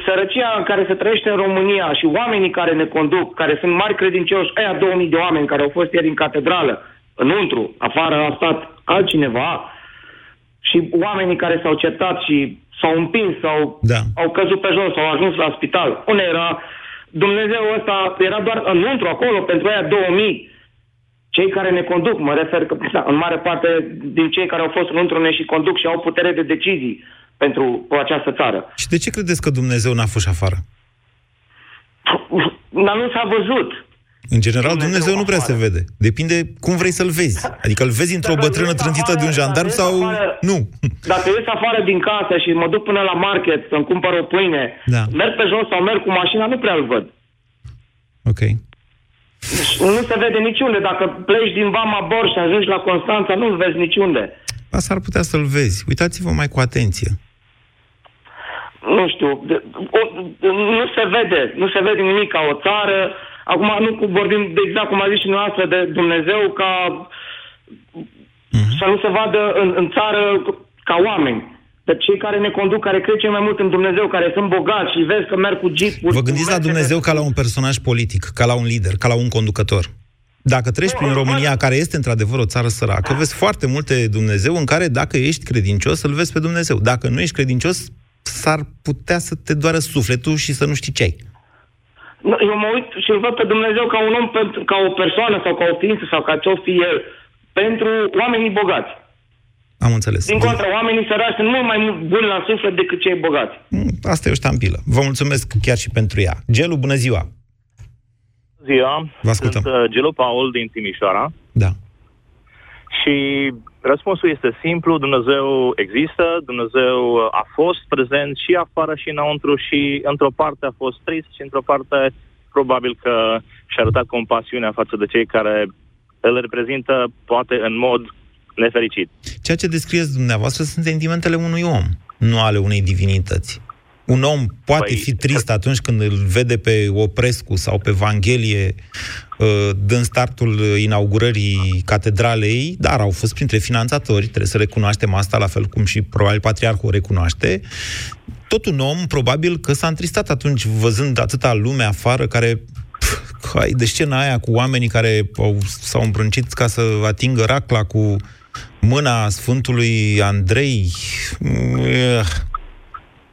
sărăcia în care se trăiește în România și oamenii care ne conduc, care sunt mari credincioși, aia 2000 de oameni care au fost ieri în catedrală, înăuntru, afară a stat altcineva, și oamenii care s-au certat și s-au împins sau da. au căzut pe jos, au ajuns la spital. Unde era? Dumnezeu ăsta era doar înăuntru, acolo, pentru aia 2000. Cei care ne conduc, mă refer că, da, în mare parte din cei care au fost înăuntru ne și conduc și au putere de decizii pentru această țară. Și de ce credeți că Dumnezeu n-a fost afară? Dar nu s-a văzut. În general, Dumnezeu, Dumnezeu nu prea se afară. vede. Depinde cum vrei să-l vezi. Adică îl vezi într-o Dacă bătrână ies trântită afară, de un jandarm dacă sau... ies afară- Nu. <laughs> Dacă ies afară din casă și mă duc până la market să-mi cumpăr o pâine, Da. merg pe jos sau merg cu mașina, nu prea îl văd. Ok. Nu se vede niciunde. Dacă pleci din Vama Borș și ajungi la Constanța, nu-l vezi niciunde. Asta ar putea să-l vezi. Uitați-vă mai cu atenție. Nu știu, de, o, nu se vede, nu se vede nimic ca o țară. Acum nu cu- vorbim de exact cum a zis și noastră de Dumnezeu ca să nu se vadă în, în țară ca oameni. De cei care ne conduc, care cred cel mai mult în Dumnezeu, care sunt bogați și vezi că merg cu jeep Vă gândiți la Dumnezeu ca la un personaj politic, ca la un lider, ca la un conducător. Dacă treci prin România, care este într-adevăr o țară săracă, vezi foarte multe Dumnezeu în care, dacă ești credincios, îl vezi pe Dumnezeu. Dacă nu ești credincios, s-ar putea să te doară sufletul și să nu știi ce ai. Nu, Eu mă uit și îl văd pe Dumnezeu ca un om, pentru, ca o persoană sau ca o ființă sau ca ce-o fi el, pentru oamenii bogați. Am înțeles. Din contră, oamenii săraci sunt mult mai mult buni la suflet decât cei bogați. Mm, Asta e o ștampilă. Vă mulțumesc chiar și pentru ea. Gelu, bună ziua! ziua. Vă ascultăm. Sunt uh, Gelu Paul din Timișoara. Da. Și răspunsul este simplu. Dumnezeu există, Dumnezeu uh, a fost prezent și afară și înăuntru și într-o parte a fost trist și într-o parte probabil că și-a arătat compasiunea față de cei care îl reprezintă poate în mod nefericit. Ceea ce descrieți dumneavoastră sunt sentimentele unui om, nu ale unei divinități. Un om poate Păi, fi trist atunci când îl vede pe Oprescu sau pe Vanghelie uh, dând startul inaugurării catedralei, dar au fost printre finanțatori, trebuie să recunoaștem asta, la fel cum și probabil Patriarhul o recunoaște. Tot un om, probabil că s-a întristat atunci văzând atâta lume afară care pf, hai, de scena aia cu oamenii care au, s-au îmbrâncit ca să atingă racla cu mâna Sfântului Andrei.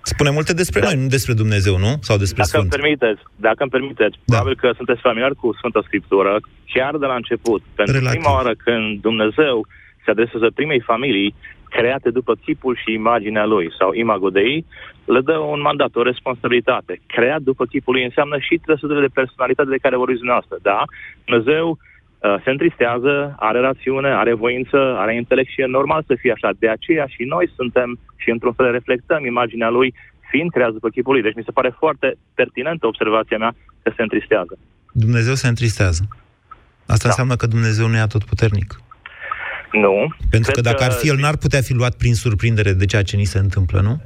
Mm, eh, Spune multe despre noi, nu despre Dumnezeu, nu? Sau despre Dacă îmi Sfânt. permiteți, dacă îmi permiteți, da. probabil că sunteți familiar cu Sfânta Scriptură, chiar de la început. Pentru Relativ. prima oară când Dumnezeu se adresează primei familii create după chipul și imaginea lui, sau imago Dei, le dă un mandat, o responsabilitate. Creat după chipul lui înseamnă și trăsăturile de personalitate de care vorbiți dumneavoastră. Da, Dumnezeu uh, se întristează, are rațiune, are voință, are intelect și e normal să fie așa. De aceea și noi suntem și într-un fel reflectăm imaginea lui fiind creat după chipul lui. Deci mi se pare foarte pertinentă observația mea că se întristează. Dumnezeu se întristează. Asta da. înseamnă că Dumnezeu nu e atotputernic. Nu. Pentru Cred că dacă ar fi, el n-ar putea fi luat prin surprindere de ceea ce ni se întâmplă, nu?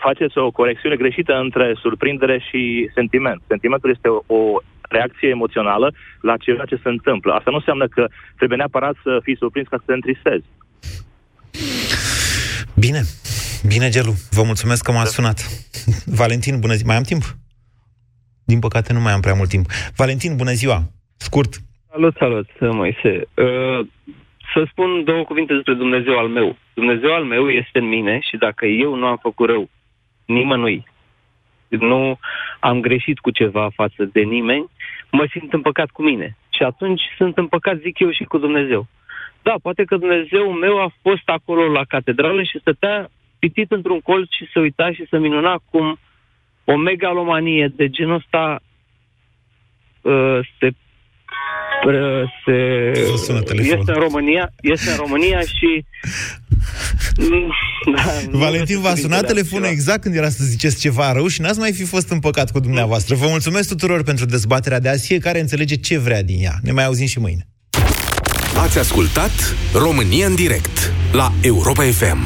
faceți o conexiune greșită între surprindere și sentiment. Sentimentul este o, o reacție emoțională la ceva ce se întâmplă. Asta nu înseamnă că trebuie neapărat să fii surprins ca să te întristezi. Bine. Bine, Gelu. Vă mulțumesc că m-ați sunat. Valentin, bună ziua. Mai am timp? Din păcate nu mai am prea mult timp. Valentin, bună ziua. Scurt. Salut, salut, Moise. Uh, să spun două cuvinte despre Dumnezeu al meu. Dumnezeu al meu este în mine și dacă eu nu am făcut rău nimănui, nu am greșit cu ceva față de nimeni, mă simt împăcat cu mine. Și atunci sunt împăcat, zic eu, și cu Dumnezeu. Da, poate că Dumnezeu meu a fost acolo la catedrală și stătea pitit într-un colț și se uita și se minuna cum o megalomanie de genul ăsta uh, se uh, se este în România, este în România și <laughs> da, nu Valentin v-a vreau să sunat cuvintele telefonul exact când era să ziceți ceva rău și n-ați mai fi fost împăcat cu dumneavoastră. Vă mulțumesc tuturor pentru dezbaterea de azi. Fiecare înțelege ce vrea din ea. Ne mai auzim și mâine. Ați ascultat România în direct la Europa FM.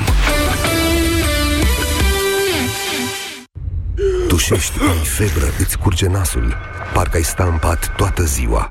Tușești, ai febră, îți curge nasul. Parcă ai sta în pat toată ziua.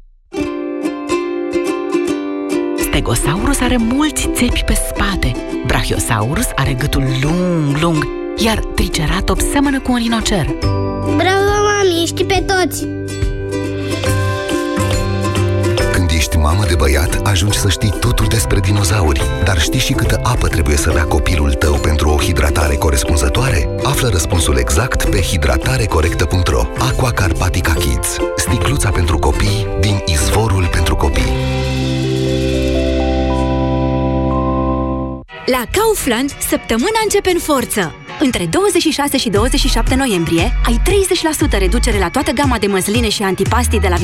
Stegosaurus are mulți țepi pe spate, Brachiosaurus are gâtul lung, lung, iar Triceratops seamănă cu un rinocer. Bravo, mami, ești pe toți! Când ești ești mamă de băiat, ajungi să știi totul despre dinozauri. Dar știi și câtă apă trebuie să bea copilul tău pentru o hidratare corespunzătoare? Află răspunsul exact pe hidratarecorectă.ro Aqua Carpatica Kids. Sticluța pentru copii din izvorul pentru copii. La Kaufland, săptămâna începe în forță! Între 26 și 27 noiembrie ai 30% reducere la toată gama de măsline și antipastii de la